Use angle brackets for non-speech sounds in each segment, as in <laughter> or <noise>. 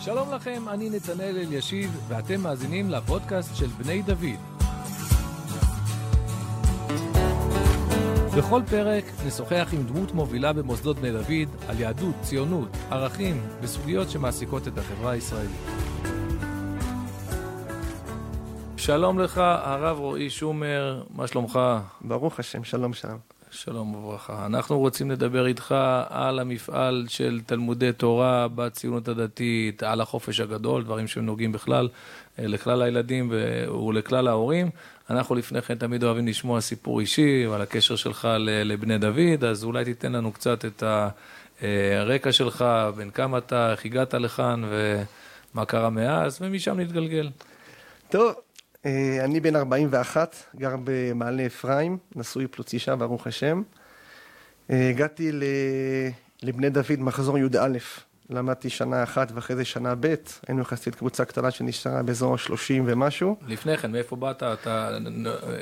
שלום לכם, אני נתנאל אלישיב, ואתם מאזינים לפודקאסט של בני דוד. בכל פרק נשוחח עם דמות מובילה במוסדות בני דוד על יהדות, ציונות, ערכים וסוגיות שמעסיקות את החברה הישראלית. שלום לך, הרב רועי שומר, מה שלומך? ברוך השם, שלום שלום. שלום וברכה. אנחנו רוצים לדבר איתך על המפעל של תלמודי תורה בציונות הדתית, על החופש הגדול, דברים שנוגעים בכלל אה, לכלל הילדים ולכלל ההורים. אנחנו לפני כן תמיד אוהבים לשמוע סיפור אישי על הקשר שלך לבני דוד, אז אולי תיתן לנו קצת את הרקע שלך, בין כמה אתה, איך הגעת לכאן ומה קרה מאז, ומשם נתגלגל. טוב, אני בן 41, גר במעלה אפרים, נשוי פלוץ אישה, ברוך השם. אה, הגעתי לבני דוד מחזור י"א, למדתי שנה אחת ואחרי זה שנה ב', היינו יחסית קבוצה קטנה שנשארה באזור ה-30 ומשהו. לפני כן, מאיפה באת? אתה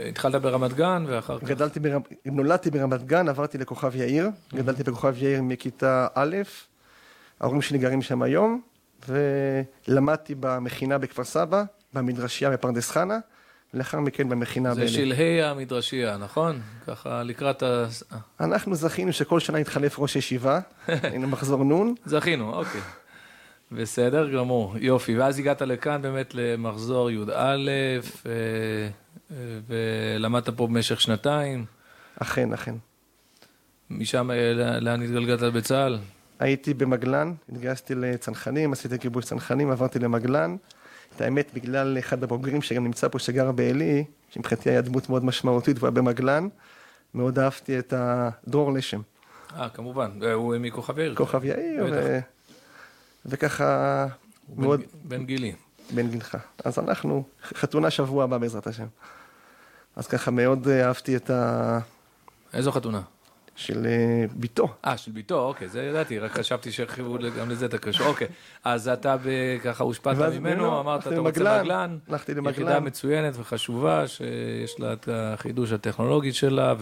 התחלת ברמת גן ואחר כך? גדלתי, בר... נולדתי ברמת גן, עברתי לכוכב יאיר, גדלתי בכוכב יאיר מכיתה א', ההורים שלי גרים שם היום, ולמדתי במכינה בכפר סבא, במדרשייה בפרדס חנה, ולאחר מכן במכינה באלי. זה שלהי המדרשייה, נכון? ככה לקראת ה... אנחנו זכינו שכל שנה התחלף ראש ישיבה, <laughs> הנה מחזור נון. זכינו, אוקיי. בסדר גמור, יופי. ואז הגעת לכאן באמת למחזור י"א, אה, ולמדת פה במשך שנתיים. אכן, אכן. משם אה, לאן התגלגלת בצה"ל? הייתי במגלן, התגייסתי לצנחנים, עשיתי כיבוש צנחנים, עברתי למגלן. את האמת, בגלל אחד הבוגרים שגם נמצא פה, שגר בעלי, שמבחינתי היה דמות מאוד משמעותית, והוא היה במגלן, מאוד אהבתי את הדרור לשם. אה, כמובן, הוא מכוכב יאיר. כוכב יאיר, ו... וככה מאוד... בן גילי. בן גילך. אז אנחנו, חתונה שבוע הבא בעזרת השם. אז ככה מאוד אהבתי את ה... איזו חתונה? של אה, ביתו. אה, של ביתו, אוקיי, זה ידעתי, רק חשתי שהרחיבו גם לזה את הקשור. אוקיי, אז אתה ככה הושפעת ממנו, אמרת, אתה רוצה מגלן, הלכתי למגלן. יחידה מצוינת וחשובה, שיש לה את החידוש הטכנולוגי שלה,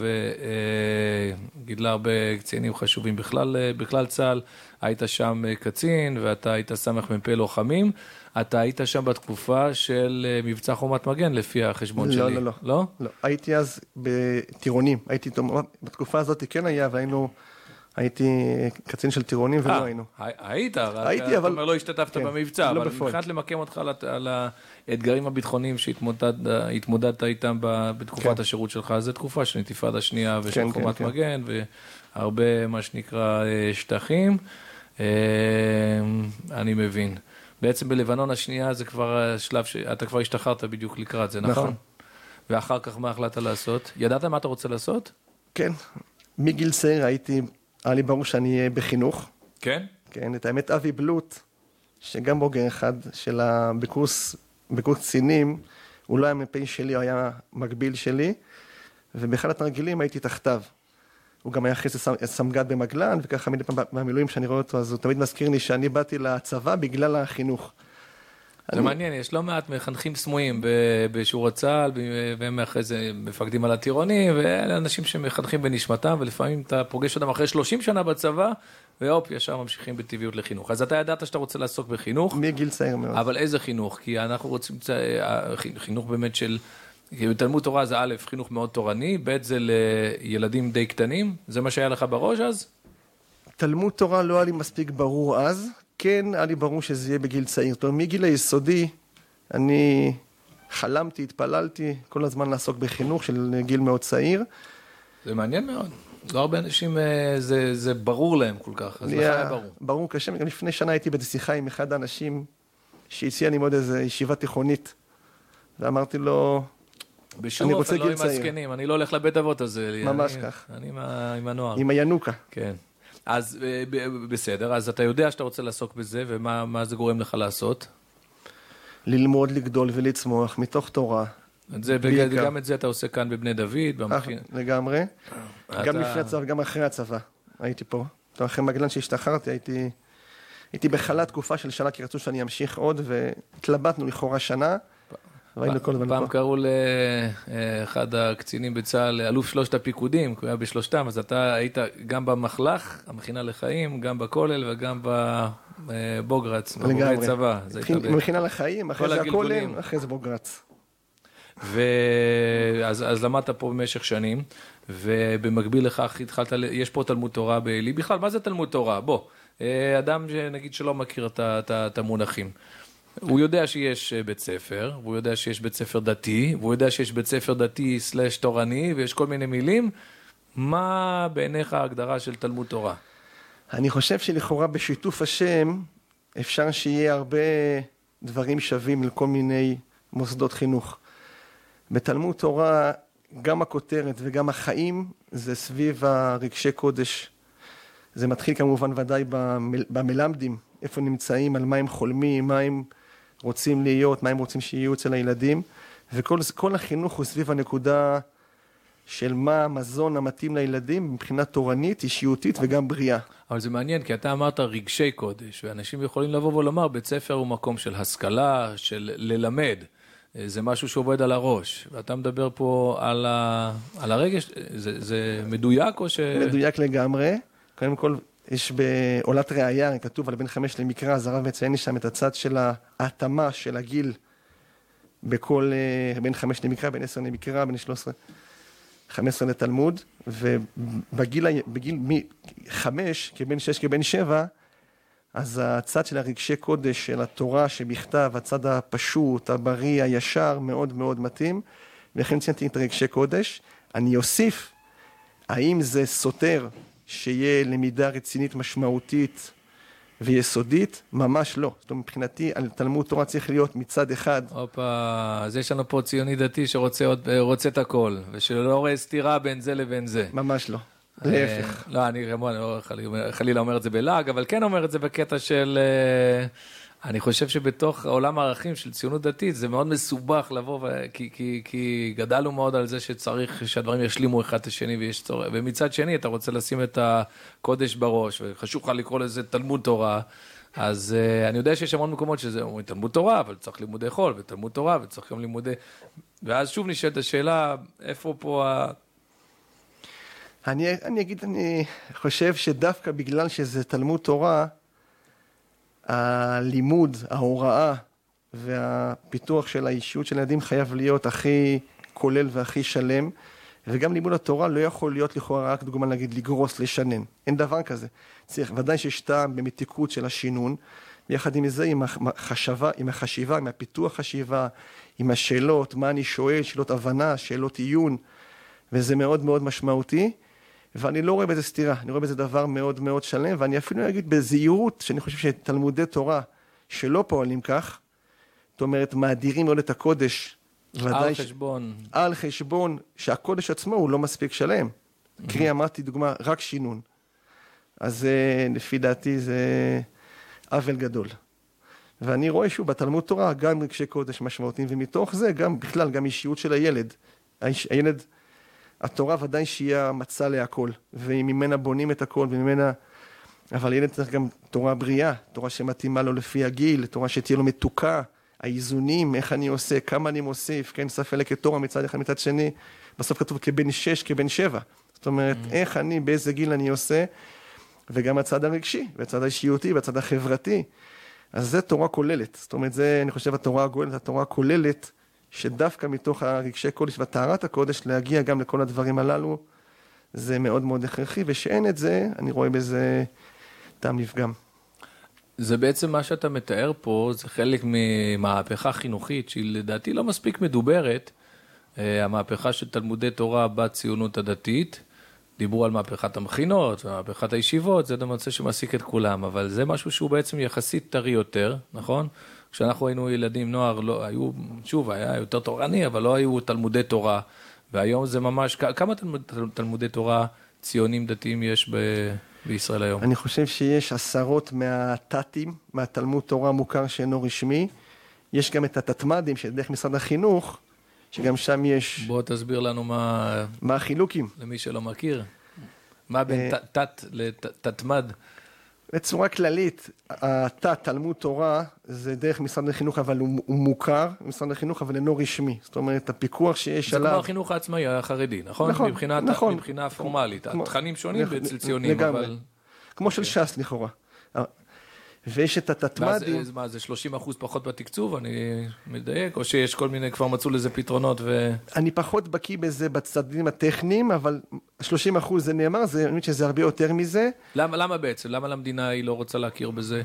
וגידלה הרבה קצינים חשובים בכלל, בכלל צה"ל. היית שם קצין, ואתה היית סמ"ך מ"פ לוחמים. אתה היית שם בתקופה של אה, מבצע חומת מגן, לפי החשבון לא, שלי. לא, לא, לא. לא, הייתי אז בטירונים. הייתי, בתקופה הזאת כן היה, והיינו... הייתי קצין של טירונים ולא אה, היינו. היית, רק הייתי, אתה אבל... אומר לא השתתפת כן, במבצע, לא אבל. מבחינת למקם אותך על, האתגרים הביטחוניים שהתמודדת איתם בתקופת כן. השירות שלך, זו תקופה של אינתיפאדה שנייה ושל כן, כן, חומת. מגן, והרבה מה שנקרא אה, שטחים. אה, אני מבין. בעצם בלבנון השנייה זה כבר השלב שאתה כבר השתחררת בדיוק לקראת זה, נכון? נכון. ואחר כך מה החלטת לעשות? ידעת מה אתה רוצה לעשות? כן, מגיל צעיר הייתי, היה לי ברור שאני אהיה בחינוך. כן. כן, את האמת, אבי בלוט, שגם בוגר אחד של ה... בקורס, בקורס קצינים, הוא לא היה מ"פ שלי, הוא היה מקביל שלי, ובאחד התרגילים הייתי תחתיו. הוא גם היה אחרי זה סמ- סמג"ד במגלן, וככה מדי פעם במילואים שאני רואה אותו, אז הוא תמיד מזכיר לי שאני באתי לצבא בגלל החינוך. זה אני- מעניין, יש לא מעט מחנכים סמויים ב- בשורות צה"ל, ב- והם אחרי זה מפקדים על הטירונים, ואלה אנשים שמחנכים בנשמתם, ולפעמים אתה פוגש אותם אחרי 30 שנה בצבא, והופ, ישר ממשיכים בטבעיות לחינוך. אז אתה ידעת שאתה רוצה לעסוק בחינוך, מגיל צעיר מאוד. אבל איזה חינוך? כי אנחנו רוצים אה, חינוך באמת של... כי בתלמוד תורה זה א', חינוך מאוד תורני, ב', זה לילדים די קטנים, זה מה שהיה לך בראש אז? תלמוד תורה לא היה לי מספיק ברור אז, כן היה לי ברור שזה יהיה בגיל צעיר. זאת אומרת, מגיל היסודי אני חלמתי, התפללתי כל הזמן לעסוק בחינוך של גיל מאוד צעיר. זה מעניין מאוד. לא הרבה אנשים, אה, זה, זה ברור להם כל כך, אז לך היה ברור. ברור כשם, גם לפני שנה הייתי באיזו שיחה עם אחד האנשים שהציע לי מאוד איזו ישיבה תיכונית, ואמרתי לו, בשום אופן לא עם. הזקנים, אני לא הולך לבית אבות הזה. ממש אני, כך. אני עם, הנוער. עם הינוקה. כן. אז אה, בסדר, אז אתה יודע שאתה רוצה לעסוק בזה, ומה מה זה גורם לך לעשות? ללמוד, לגדול ולצמוח מתוך תורה. את זה, בעיקר. וגם את זה אתה עושה כאן בבני דוד. אך, לגמרי. אתה- גם לפני הצבא וגם אחרי הצבא הייתי פה. אחרי מגלן שהשתחררתי הייתי... הייתי בחל"ת תקופה של שנה, כי רצו שאני אמשיך עוד, והתלבטנו לכאורה שנה. והיינו כל הזמן פעם פה. קראו לאחד הקצינים בצה"ל, אלוף שלושת הפיקודים, כי הוא היה בשלושתם, אז אתה היית גם במחלך, המכינה לחיים, גם בכולל וגם בבוגרץ, בבוגרי לגמרי. צבא. מכינה לחיים, אחרי זה. הכולל, אחרי זה בוגרץ. ואז אז למדת פה במשך שנים, ובמקביל לכך התחלת, יש פה תלמוד תורה בעלי. בכלל, מה זה תלמוד תורה? בוא, אה, אדם שנגיד שלא מכיר את המונחים. הוא יודע שיש אה, בית ספר, והוא יודע שיש בית ספר דתי, והוא יודע שיש בית ספר דתי סלאש תורני, ויש כל מיני מילים. מה בעיניך ההגדרה של תלמוד תורה? אני חושב שלכאורה בשיתוף השם אפשר שיהיה הרבה דברים שווים לכל מיני מוסדות חינוך. בתלמוד תורה, גם הכותרת וגם החיים זה סביב הרגשי קודש. זה מתחיל כמובן ודאי במל, במלמדים, איפה נמצאים, על מה הם חולמים, מה הם רוצים להיות, מה הם רוצים שיהיו אצל הילדים, וכל כל החינוך הוא סביב הנקודה של מה המזון המתאים לילדים מבחינה תורנית, אישיותית וגם בריאה. אבל זה מעניין, כי אתה אמרת רגשי קודש, ואנשים יכולים לבוא ולומר, בית ספר הוא מקום של השכלה, של ללמד. זה משהו שעובד על הראש. ואתה מדבר פה על, ה... על הרגש, זה, זה מדויק או ש... מדויק לגמרי. קודם כל, יש בעולת ראייה, כתוב על בן חמש למקרא, אז הרב מציין שם את הצד של ההתאמה של הגיל בכל אה, בן חמש למקרא, בן עשר למקרא, בן שלוש עשרה, חמש עשרה לתלמוד, ובגיל בגיל מחמש, כבן שש, כבן שבע, אז הצד של הרגשי קודש, של התורה שבכתב, הצד הפשוט, הבריא, הישר, מאוד מאוד מתאים, ולכן ציינתי את רגשי קודש. אני אוסיף האם זה סותר שיהיה למידה רצינית משמעותית ויסודית? ממש לא. זאת אומרת, מבחינתי, על תלמוד תורה צריך להיות מצד אחד, הופה, אז יש לנו פה ציוני דתי שרוצה עוד, אה, את הכל, ושלא רואה סתירה בין זה לבין זה. ממש לא. אה, להפך. לא, אני כמובן לא חלילה- חלילה אומר את זה בלעג, אבל כן אומר את זה בקטע של... אני חושב שבתוך עולם הערכים של ציונות דתית זה מאוד מסובך לבוא, ו... כי, כי, כי גדלנו מאוד על זה שצריך שהדברים ישלימו אחד את השני ויש צורך, ומצד שני אתה רוצה לשים את הקודש בראש, וחשוב לך לקרוא לזה תלמוד תורה. אז uh, אני יודע שיש המון מקומות שזה אומרים תלמוד תורה, אבל צריך לימודי חול, ותלמוד תורה, וצריך גם לימודי... ואז שוב נשאלת השאלה, איפה פה ה... אני, אני אגיד, אני חושב שדווקא בגלל שזה תלמוד תורה, הלימוד, ההוראה והפיתוח של האישיות של הילדים חייב להיות הכי כולל והכי שלם, וגם לימוד התורה לא יכול להיות לכאורה רק דוגמה להגיד לגרוס, לשנן. אין דבר כזה. צריך, ודאי שיש טעם במתיקות של השינון, ויחד עם זה, עם החשבה, עם החשיבה, עם הפיתוח חשיבה, עם השאלות, מה אני שואל, שאלות הבנה, שאלות עיון, וזה מאוד מאוד משמעותי. ואני לא רואה בזה סתירה, אני רואה בזה דבר מאוד מאוד שלם, ואני אפילו אגיד בזהירות, שאני חושב שתלמודי תורה שלא פועלים כך, זאת אומרת, מאדירים מאוד את הקודש, על ש- חשבון... על חשבון שהקודש עצמו הוא לא מספיק שלם. קרי, אמרתי דוגמה, רק שינון. אז אה, לפי דעתי זה עוול גדול. ואני רואה שוב בתלמוד תורה גם רגשי קודש משמעותיים, ומתוך זה גם בכלל, גם אישיות של הילד. הילד, התורה ודאי שהיא המצע להכל, וממנה בונים את הכל, וממנה... אבל ילד צריך גם תורה בריאה, תורה שמתאימה לו לפי הגיל, תורה שתהיה לו מתוקה, האיזונים, איך אני עושה, כמה אני מוסיף, כן, ספר כתורה מצד אחד, מצד שני, בסוף כתוב כבן שש, כבן שבע. זאת אומרת, mm-hmm. איך אני, באיזה גיל אני עושה, וגם הצד הרגשי, והצד האישיותי, והצד החברתי. אז זה תורה כוללת. זאת אומרת, זה, אני חושב, התורה הגואלת, התורה הכוללת, שדווקא מתוך הרגשי קודש וטהרת הקודש, להגיע גם לכל הדברים הללו, זה מאוד מאוד הכרחי, ושאין את זה, אני רואה בזה טעם לפגם. זה בעצם מה שאתה מתאר פה, זה חלק ממהפכה חינוכית שהיא לדעתי לא מספיק מדוברת, אה, המהפכה של תלמודי תורה בציונות הדתית. דיברו על מהפכת המכינות ומהפכת הישיבות, זה נושא שמעסיק את כולם, אבל זה משהו שהוא בעצם יחסית טרי יותר, נכון? כשאנחנו היינו ילדים, נוער, לא, היו, שוב, היה יותר תורני, אבל לא היו תלמודי תורה, והיום זה ממש, כמה תלמוד, תלמודי תורה ציונים דתיים יש ב, בישראל היום? אני חושב שיש עשרות מהתתים, מהתלמוד תורה מוכר שאינו רשמי. יש גם את התתמ"דים, שדרך משרד החינוך, שגם שם יש... בוא תסביר לנו מה, מה החילוקים? למי שלא מכיר, מה בין אה, תת לתתמד? בצורה כללית, התא תלמוד תורה זה דרך משרד החינוך, אבל הוא, הוא מוכר, משרד החינוך, אבל אינו רשמי. זאת אומרת, הפיקוח שיש זה עליו... כמו החינוך העצמאי החרדי, נכון? נכון, מבחינת, נכון. מבחינה פורמלית. התכנים שונים אצל ציונים, לגמרי. אבל... כמו של ש"ס לכאורה. ויש את התתמ"דים, מה, זה 30 אחוז פחות בתקצוב? אני מדייק? או שיש כל מיני, כבר מצאו לזה פתרונות ו... אני פחות בקיא בזה בצדדים הטכניים, אבל 30 אחוז זה נאמר, זה, אני חושב שזה הרבה יותר מזה. למה, למה בעצם? למה למדינה היא לא רוצה להכיר בזה?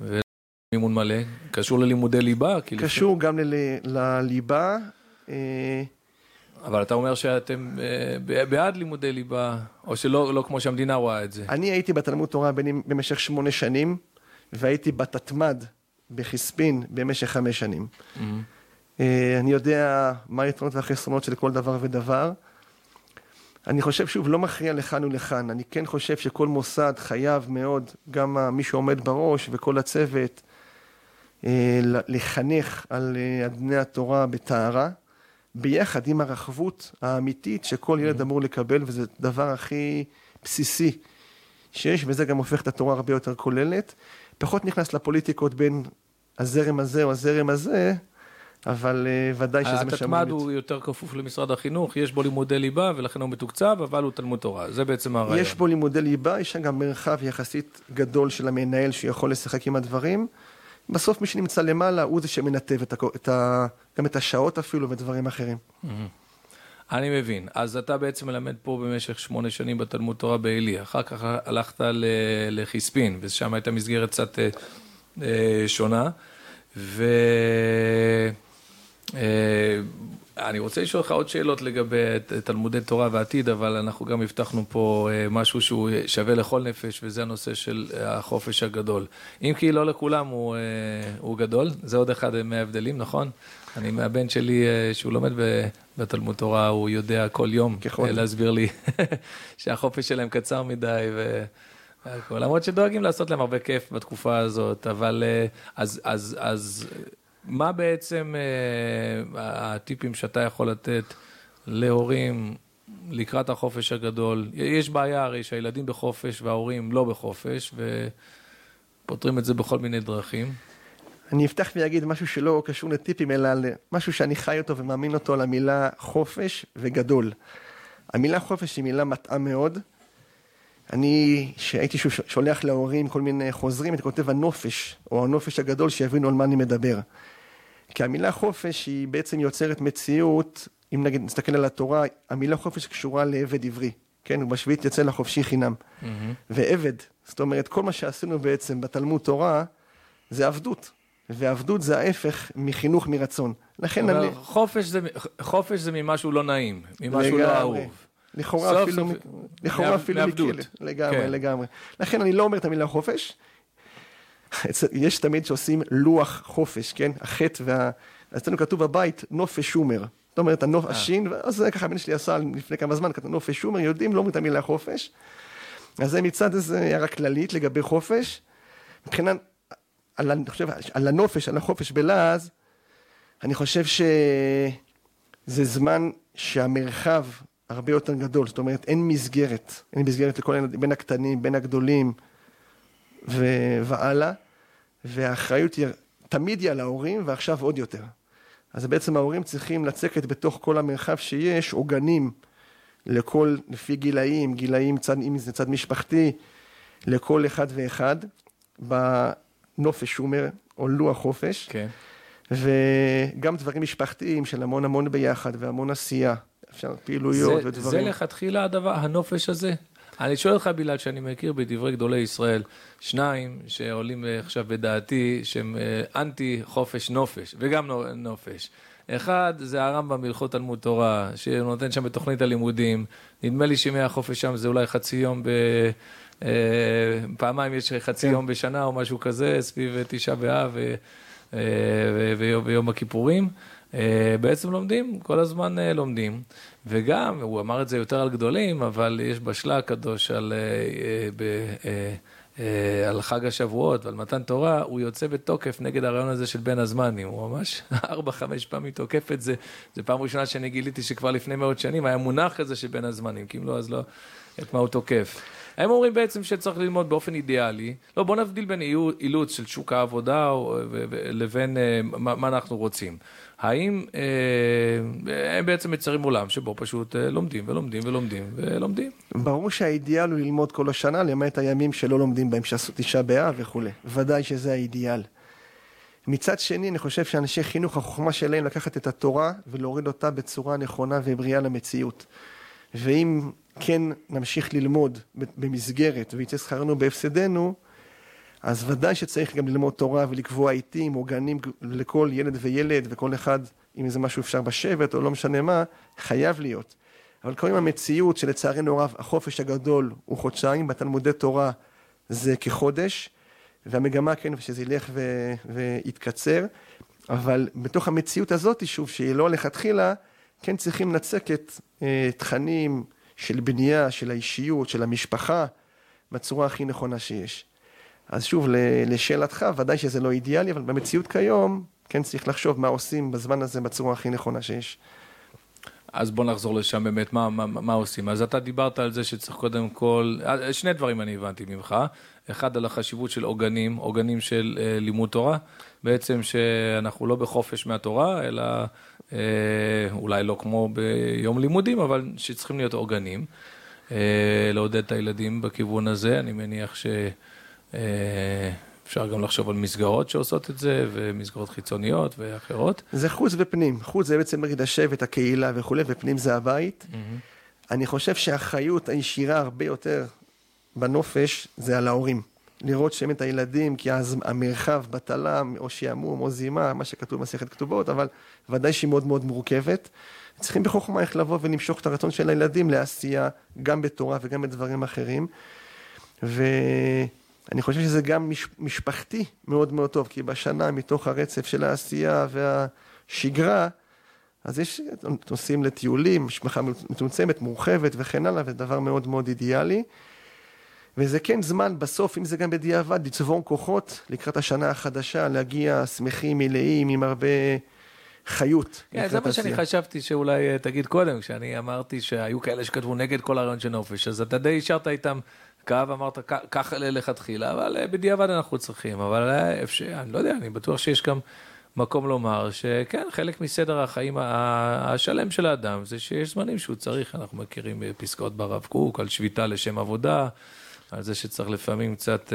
ומימון מלא? קשור ללימודי ליבה? קשור גם ל- לליבה. אה, אבל אתה אומר שאתם אה, בעד לימודי ליבה, או שלא לא כמו שהמדינה רואה את זה. אני הייתי בתלמוד תורה במשך שמונה שנים, והייתי בתתמ"ד בחיספין במשך חמש שנים. אה, אני יודע מה היתרונות והחסרונות של כל דבר ודבר. אני חושב, שוב, לא מכריע לכאן ולכאן. אני כן חושב שכל מוסד חייב מאוד, גם מי שעומד בראש וכל הצוות, אה, לחנך על אה, אדני התורה בטהרה, ביחד עם הרחבות האמיתית שכל ילד אמור לקבל, וזה הדבר הכי בסיסי שיש, וזה גם הופך את התורה הרבה יותר כוללת. פחות נכנס לפוליטיקות בין הזרם הזה או הזרם הזה, אבל אה, ודאי שזה שאמור התתמ"ד. הוא יותר כפוף למשרד החינוך, יש בו לימודי ליבה ולכן הוא מתוקצב, אבל הוא תלמוד תורה. זה בעצם הרעיון. יש בו לימודי ליבה, יש שם גם מרחב יחסית גדול של המנהל שיכול לשחק עם הדברים. בסוף מי שנמצא למעלה הוא זה שמנתב את הכ- את ה... גם את השעות אפילו ודברים אחרים. אני מבין. אז אתה בעצם מלמד פה במשך שמונה שנים בתלמוד תורה בעלי. אחר כך הלכת לחיספין, ושם הייתה מסגרת קצת אה, אה, שונה. ו... אה, רוצה לשאול אותך עוד שאלות לגבי תלמודי תורה ועתיד, אבל אנחנו גם הבטחנו פה משהו שהוא שווה לכל נפש, וזה הנושא של החופש הגדול. אם כי לא לכולם הוא, הוא גדול, זה עוד אחד מההבדלים, נכון? אני מהבן שלי, אה, שהוא לומד בתלמוד תורה, הוא יודע כל יום ככל. אה, להסביר לי <laughs> שהחופש שלהם קצר מדי. והכל. למרות שדואגים לעשות להם הרבה כיף בתקופה הזאת, אבל אה, אז, אז, אז מה בעצם הטיפים שאתה יכול לתת להורים לקראת החופש הגדול? יש בעיה הרי שהילדים בחופש וההורים לא בחופש, ופותרים את זה בכל מיני דרכים. אני אפתח ואגיד משהו שלא קשור לטיפים, אלא משהו שאני חי אותו ומאמין אותו על המילה חופש וגדול. המילה חופש היא מילה מטעה מאוד. אני, שהייתי ש- שולח להורים כל מיני חוזרים, הייתי כותב הנופש, או הנופש הגדול, שיבינו על מה אני מדבר. כי המילה חופש היא בעצם יוצרת מציאות, אם נגיד נסתכל על התורה, המילה חופש קשורה לעבד עברי, כן? ובשביעית יצא לחופשי חינם. ועבד, זאת אומרת, כל מה שעשינו בעצם בתלמוד תורה, זה עבדות. ועבדות זה ההפך מחינוך מרצון. לכן אני... חופש זה, חופש זה ממשהו לא נעים, ממשהו לא. אהוב. לכאורה אפילו, סוף- לכאורה מעב- אפילו מעבדות. מכלא. לגמרי, כן. לגמרי. לכן אני לא אומר את המילה חופש. יש תמיד שעושים לוח חופש, כן? החטא וה... אצלנו כתוב בבית נופש שומר. זאת אומרת, הנוף, אה. השין, אז זה ככה הבן שלי עשה לפני כמה זמן, כתוב נופש שומר, יודעים, לא אומרים את המילה חופש. אז זה מצד איזה הערה כללית לגבי חופש. מבחינת, על, אני חושב, על הנופש, על החופש בלעז, אני חושב שזה זמן שהמרחב הרבה יותר גדול, זאת אומרת, אין מסגרת, אין מסגרת לכל הילדים, בין הקטנים, בין הגדולים ו- והלאה, והאחריות היא, תמיד היא על ההורים, ועכשיו עוד יותר. אז בעצם ההורים צריכים לצקת בתוך כל המרחב שיש עוגנים לכל, לפי גילאים, גילאים, צד, אם זה צד משפחתי, לכל אחד ואחד, בנופש שומר, או לוח חופש. כן. וגם דברים משפחתיים של המון המון ביחד והמון עשייה, אפשר פעילויות זה, ודברים. זה לכתחילה הדבר, הנופש הזה? אני שואל אותך בגלל שאני מכיר בדברי גדולי ישראל שניים שעולים עכשיו בדעתי שהם אה, אנטי חופש נופש וגם נו- נופש. אחד זה הרמב"ם בהלכות תלמוד תורה, שנותן שם בתוכנית הלימודים. נדמה לי שימי החופש שם זה אולי חצי יום ב... אה, פעמיים יש חצי כן. יום בשנה או משהו כזה, סביב תשעה באב ו- אה, ו- ויום, ויום הכיפורים. אה, בעצם לומדים, כל הזמן אה, לומדים. וגם, הוא אמר את זה יותר על גדולים, אבל יש בשלה הקדוש על, אה, אה, ב, אה, אה, על חג השבועות ועל מתן תורה, הוא יוצא בתוקף נגד הרעיון הזה של בין הזמנים. הוא ממש <laughs> ארבע, חמש פעמים תוקף את זה. זו פעם ראשונה שאני גיליתי שכבר לפני מאות שנים היה מונח כזה של בין הזמנים, כי אם לא, אז לא, את מה הוא תוקף. הם אומרים בעצם שצריך ללמוד באופן אידיאלי. לא, בוא נבדיל בין אילוץ של שוק העבודה לבין אה, מה אנחנו רוצים. האם אה, הם בעצם מציירים עולם שבו פשוט אה, לומדים ולומדים ולומדים ולומדים? ברור שהאידיאל הוא ללמוד כל השנה, למעט הימים שלא לומדים בהם, שעשו תשעה באב וכולי. ודאי שזה האידיאל. מצד שני, אני חושב שאנשי חינוך, החוכמה שלהם לקחת את התורה ולהוריד אותה בצורה נכונה ובריאה למציאות. ואם כן נמשיך ללמוד במסגרת ויצא שכרנו בהפסדנו, אז ודאי שצריך גם ללמוד תורה ולקבוע עיתים או גנים לכל ילד וילד, וכל אחד, אם איזה משהו אפשר בשבט או לא משנה מה, חייב להיות. אבל קוראים המציאות שלצערנו הרב, החופש הגדול הוא חודשיים, בתלמודי תורה זה כחודש, והמגמה כן, שזה ילך ו- ויתקצר, אבל בתוך המציאות הזאת, שוב, שהיא לא לכתחילה, כן צריכים לצקת אה, תכנים של בנייה, של האישיות, של המשפחה, בצורה הכי נכונה שיש. אז שוב, לשאלתך, ודאי שזה לא אידיאלי, אבל במציאות כיום, כן צריך לחשוב מה עושים בזמן הזה בצורה הכי נכונה שיש. אז בוא נחזור לשם באמת, מה, מה, מה עושים? אז אתה דיברת על זה שצריך קודם כל, אה, שני דברים אני הבנתי ממך. אחד על החשיבות של עוגנים, עוגנים של אה, לימוד תורה, בעצם שאנחנו לא בחופש מהתורה, אלא אה, אולי לא כמו ביום לימודים, אבל שצריכים להיות עוגנים. אה, לעודד את הילדים בכיוון הזה, אני מניח ש... אה, אפשר גם לחשוב על מסגרות שעושות את זה, ומסגרות חיצוניות ואחרות. זה חוץ ופנים. חוץ זה בעצם נגיד השבט, הקהילה וכולי, ופנים זה הבית. Mm-hmm. אני חושב שהאחריות הישירה הרבה יותר בנופש זה על ההורים. לראות שהם את הילדים, כי אז המרחב בתלם, או שעמום, או זימה, מה שכתוב במסכת כתובות, אבל ודאי שהיא מאוד מאוד מורכבת. צריכים בחוכמה איך לבוא ולמשוך את הרצון של הילדים לעשייה, גם בתורה וגם בדברים אחרים. ו... אני חושב שזה גם מש, משפחתי מאוד מאוד טוב, כי בשנה מתוך הרצף של העשייה והשגרה, אז יש נוסעים לטיולים, משפחה מצומצמת, מורחבת וכן הלאה, ודבר מאוד מאוד אידיאלי. וזה כן זמן בסוף, אם זה גם בדיעבד, לצבור כוחות לקראת השנה החדשה, להגיע שמחים, מלאים, עם הרבה חיות. כן, זה מה שאני חשבתי שאולי אה, תגיד קודם, כשאני אמרתי שהיו כאלה שכתבו נגד כל הרעיון של נופש, אז אתה די השארת איתם קו, אמרת ככה לכתחילה, אבל אה, בדיעבד אנחנו צריכים, אבל אה, אפשר, אני לא יודע, אני בטוח שיש גם מקום לומר שכן, חלק מסדר החיים השלם של האדם זה שיש זמנים שהוא צריך, אנחנו מכירים פסקאות ברב קוק על שביתה לשם עבודה, על זה שצריך לפעמים קצת,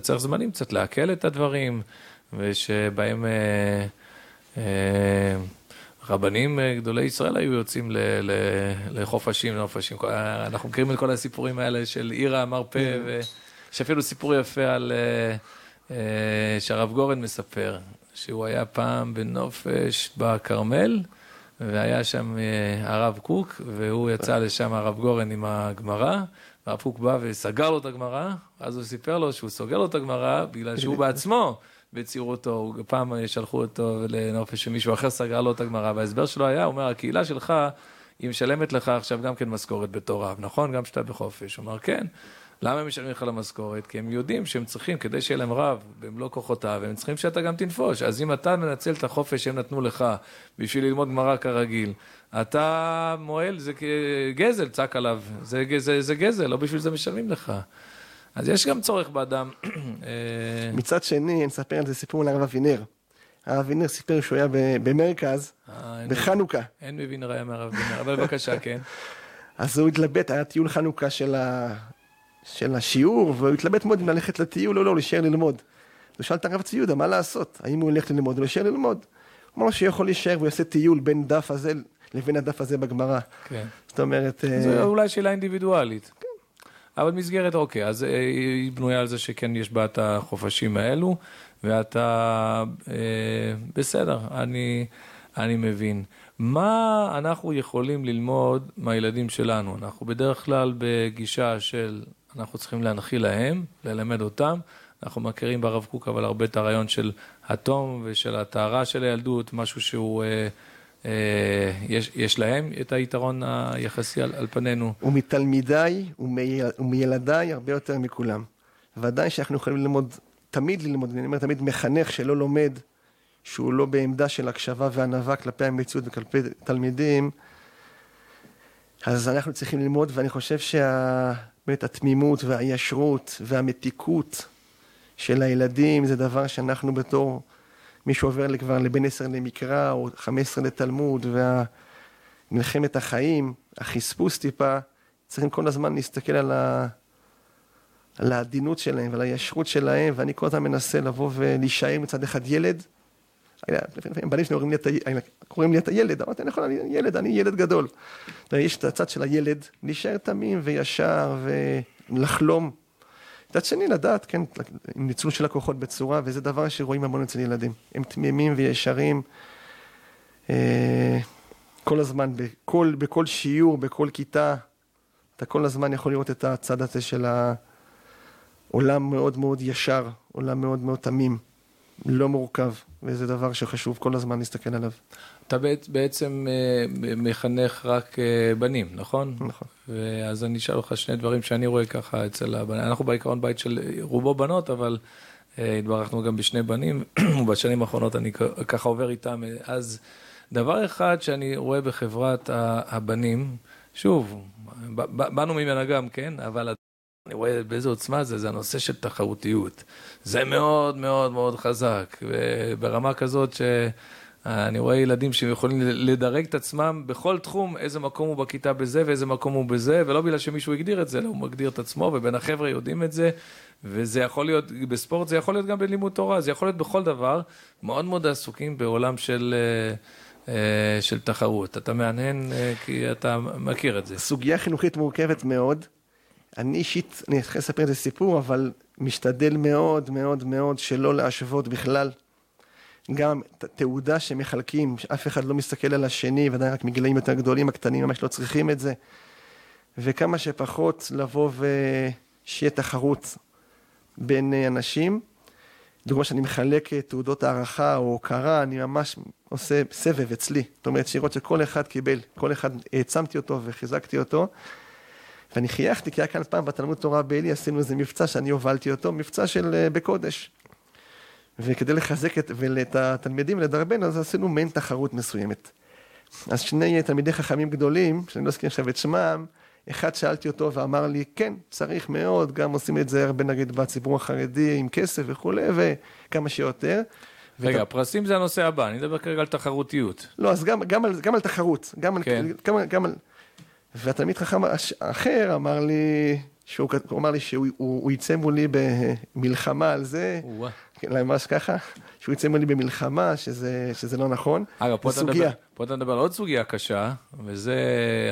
צריך זמנים קצת לעכל את הדברים, ושבהם... אה, רבנים אה, גדולי ישראל היו יוצאים לחופשים, לנופשים. אנחנו מכירים את כל הסיפורים האלה של עיר המרפא, כן. ויש אפילו סיפור יפה על, אה, שהרב גורן מספר, שהוא היה פעם בנופש בכרמל, והיה שם הרב קוק, והוא יצא לשם, הרב גורן, עם הגמרא, והרב קוק בא וסגר לו את הגמרא, אז הוא סיפר לו שהוא סוגר לו את הגמרא בגלל שהוא <laughs> בעצמו. בצעירותו, פעם שלחו אותו לנופש שמישהו אחר סגר לו את הגמרא, וההסבר שלו היה, הוא אומר, הקהילה שלך, היא משלמת לך עכשיו גם כן משכורת בתור רב, נכון? גם כשאתה בחופש. הוא אמר, כן. למה הם משלמים לך למשכורת? כי הם יודעים שהם צריכים, כדי שיהיה להם רב במלוא כוחותיו, הם צריכים שאתה גם תנפוש. אז אם אתה מנצל את החופש שהם נתנו לך בשביל ללמוד גמרא כרגיל, אתה מועל, זה גזל, צעק עליו. זה, זה, זה גזל, לא בשביל זה משלמים לך. אז יש גם צורך באדם. <clears throat> אה, מצד שני, אני אספר על זה סיפור על הרב אבינר. הרב אבינר סיפר שהוא היה במרכז, אה, בחנוכה. אין מבין ראיה מהרב אבינר, אבל בבקשה, <laughs> כן. אז הוא התלבט, היה טיול חנוכה של, ה... של השיעור, והוא התלבט מאוד אם ללכת לטיול או לא, להישאר ללמוד. הוא שאל את הרב ציודה, מה לעשות? האם הוא ילך ללמוד או להישאר ללמוד? הוא אמר לו שיכול להישאר והוא יעשה טיול בין דף הזה לבין הדף הזה בגמרא. כן. זאת אומרת... זו אה, אולי שאלה אינדיבידואלית. אבל מסגרת, אוקיי, אז אה, היא בנויה על זה שכן יש בה את החופשים האלו, ואתה, אה, בסדר, אני, אני מבין. מה אנחנו יכולים ללמוד מהילדים שלנו? אנחנו בדרך כלל בגישה של אנחנו צריכים להנחיל להם, ללמד אותם. אנחנו מכירים ברב קוק אבל הרבה את הרעיון של התום ושל הטהרה של הילדות, משהו שהוא... אה, יש, יש להם את היתרון היחסי על, על פנינו. ומתלמידיי ומילדיי הרבה יותר מכולם. ודאי שאנחנו יכולים ללמוד, תמיד ללמוד, אני אומר תמיד מחנך שלא לומד, שהוא לא בעמדה של הקשבה וענווה כלפי המציאות וכלפי תלמידים, אז אנחנו צריכים ללמוד, ואני חושב שבאמת התמימות והישרות והמתיקות של הילדים זה דבר שאנחנו בתור מי שעובר כבר לבין עשר למקרא או חמש עשרה לתלמוד ומלחמת החיים, החספוס טיפה, צריכים כל הזמן להסתכל על, ה... על העדינות שלהם ועל הישרות שלהם, ואני כל הזמן מנסה לבוא ולהישאר מצד אחד ילד. בנים שלי קוראים לי את הילד, אמרתי, נכון, אני ילד, אני ילד גדול. יש את הצד של הילד, להישאר תמים וישר ולחלום. מצד שני, לדעת, כן, עם ניצול של הכוחות בצורה, וזה דבר שרואים המון אצל ילדים. הם תמימים וישרים. אה, כל הזמן, בכל, בכל שיעור, בכל כיתה, אתה כל הזמן יכול לראות את הצד הזה של העולם מאוד מאוד ישר, עולם מאוד מאוד תמים, לא מורכב, וזה דבר שחשוב כל הזמן להסתכל עליו. אתה בעצם אה, מחנך רק אה, בנים, נכון? נכון. אז אני אשאל אותך שני דברים שאני רואה ככה אצל הבנים. אנחנו בעיקרון בית של רובו בנות, אבל אה, התברכנו גם בשני בנים, <clears throat> ובשנים האחרונות אני ככה עובר איתם. אז דבר אחד שאני רואה בחברת הבנים, שוב, באנו ממנה גם, כן? אבל אני רואה באיזה עוצמה זה, זה הנושא של תחרותיות. זה מאוד מאוד מאוד חזק, וברמה כזאת ש... אני רואה ילדים שיכולים לדרג את עצמם בכל תחום, איזה מקום הוא בכיתה בזה ואיזה מקום הוא בזה, ולא בגלל שמישהו הגדיר את זה, אלא הוא מגדיר את עצמו, ובין החבר'ה יודעים את זה, וזה יכול להיות, בספורט זה יכול להיות גם בלימוד תורה, זה יכול להיות בכל דבר, מאוד מאוד עסוקים בעולם של... אה, אה, של תחרות. אתה מהנהן אה, כי אתה מכיר את זה. סוגיה חינוכית מורכבת מאוד. אני אישית, אני אתחיל לספר את הסיפור, אבל משתדל מאוד מאוד מאוד שלא להשוות בכלל גם תעודה שמחלקים, שאף אחד לא מסתכל על השני, ודאי רק מגילאים יותר גדולים, הקטנים ממש לא צריכים את זה. וכמה שפחות לבוא ושיהיה תחרות בין אנשים. דוגמה שאני מחלק תעודות הערכה או הוקרה, אני ממש עושה סבב אצלי. זאת אומרת, שירות שכל אחד קיבל, כל אחד העצמתי אותו וחיזקתי אותו. ואני חייכתי, כי היה כאן פעם בתלמוד תורה בעלי, עשינו איזה מבצע שאני הובלתי אותו, מבצע של אה, בקודש. וכדי לחזק את, ואת התלמידים לדרבן, אז עשינו מעין תחרות מסוימת. אז שני תלמידי חכמים גדולים, שאני לא אזכיר עכשיו את שמם, אחד שאלתי אותו ואמר לי, כן, צריך מאוד, גם עושים את זה הרבה נגיד בציבור החרדי עם כסף וכולי, וכמה שיותר. רגע, ות... פרסים זה הנושא הבא, אני מדבר כרגע על תחרותיות. לא, אז גם, גם, על, גם על תחרות, גם, כן. על, גם, גם על... והתלמיד חכם אחר אמר לי, שהוא אמר לי שהוא הוא, הוא יצא מולי במלחמה על זה, כן, ממש ככה, שהוא יצא מולי במלחמה, שזה, שזה לא נכון. אגב, פה, סוגיה. פה אתה מדבר על עוד סוגיה קשה, וזה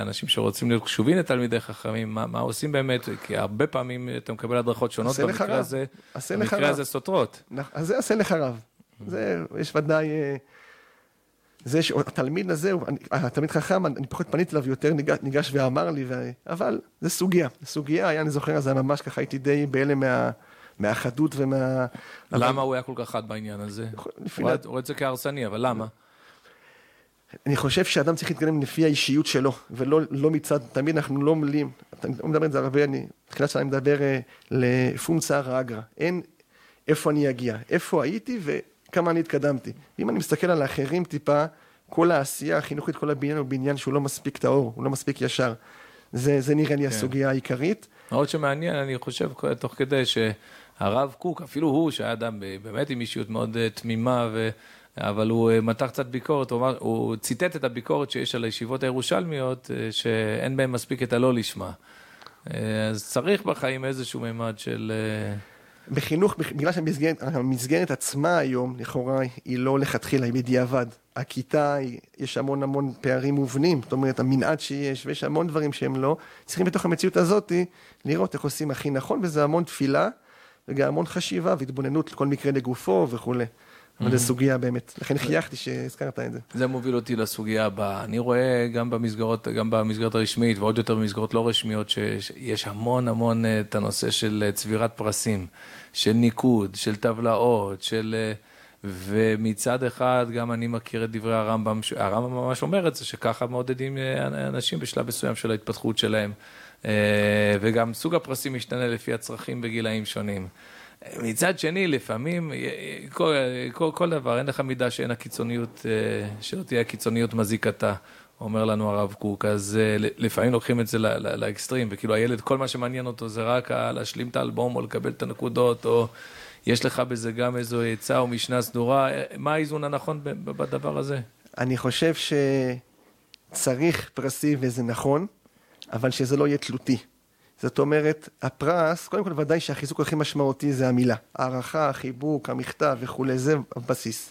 אנשים שרוצים להיות קשובים לתלמידי חכמים, מה, מה עושים באמת, כי הרבה פעמים אתה מקבל הדרכות שונות, במקרה הזה, במקרה הזה סותרות. אז זה עשה לך רב. זה, יש ודאי... אה, זה שהתלמיד הזה, התלמיד חכם, אני פחות פניתי אליו יותר, ניגש, ניגש ואמר לי, ו... אבל זה סוגיה. סוגיה, היה, אני זוכר, זה היה ממש ככה, הייתי די בהלם מה... מהחדות ומה... למה אבל... הוא היה כל כך חד בעניין הזה? הוא רואה את זה כהרסני, אבל למה? אני חושב שאדם צריך להתקדם לפי האישיות שלו, ולא לא מצד, תמיד אנחנו לא מלים, אני לא מדבר את זה הרבה, אני, בתחילת שנה אני מדבר אה, לפונקציה אגרא, אין איפה אני אגיע, איפה הייתי כמה אני התקדמתי. אם אני מסתכל על האחרים טיפה, כל העשייה החינוכית, כל הבניין הוא בניין שהוא לא מספיק טהור, הוא לא מספיק ישר. זה, זה נראה לי כן. הסוגיה העיקרית. מאוד שמעניין, אני חושב, תוך כדי שהרב קוק, אפילו הוא, שהיה אדם באמת עם אישיות מאוד אה, תמימה, ו... אבל הוא אה, מתח קצת ביקורת, הוא, אמר, הוא ציטט את הביקורת שיש על הישיבות הירושלמיות, אה, שאין בהן מספיק את הלא לשמה. אז צריך בחיים איזשהו מימד של... בחינוך, בגלל שהמסגרת עצמה היום, לכאורה, היא לא לכתחילה, היא בדיעבד. הכיתה, יש המון המון פערים מובנים, זאת אומרת, המנעד שיש, ויש המון דברים שהם לא. צריכים בתוך המציאות הזאת לראות איך עושים הכי נכון, וזה המון תפילה, וגם המון חשיבה והתבוננות לכל מקרה לגופו וכולי. אבל זו mm-hmm. סוגיה באמת, לכן חייכתי שהזכרת את זה. זה מוביל אותי לסוגיה הבאה. אני רואה גם במסגרות, גם במסגרת הרשמית ועוד יותר במסגרות לא רשמיות, שיש המון המון אה, את הנושא של אה, צבירת פרסים, של ניקוד, של טבלאות, של... אה, ומצד אחד גם אני מכיר את דברי הרמב"ם, הרמב"ם ממש אומר את זה, שככה מעודדים אנשים בשלב מסוים של ההתפתחות שלהם. וגם סוג הפרסים משתנה לפי הצרכים בגילאים שונים. מצד שני, לפעמים, כל, כל, כל דבר, אין לך מידה שאין הקיצוניות, שלא תהיה הקיצוניות מזיקתה. אומר לנו הרב קוק, אז לפעמים לוקחים את זה לאקסטרים, וכאילו הילד, כל מה שמעניין אותו זה רק להשלים את האלבום או לקבל את הנקודות, או יש לך בזה גם איזו עצה או משנה סדורה, מה האיזון הנכון בדבר הזה? אני חושב שצריך פרסים וזה נכון, אבל שזה לא יהיה תלותי. זאת אומרת, הפרס, קודם כל ודאי שהחיזוק הכי משמעותי זה המילה. הערכה, החיבוק, המכתב וכולי, זה הבסיס.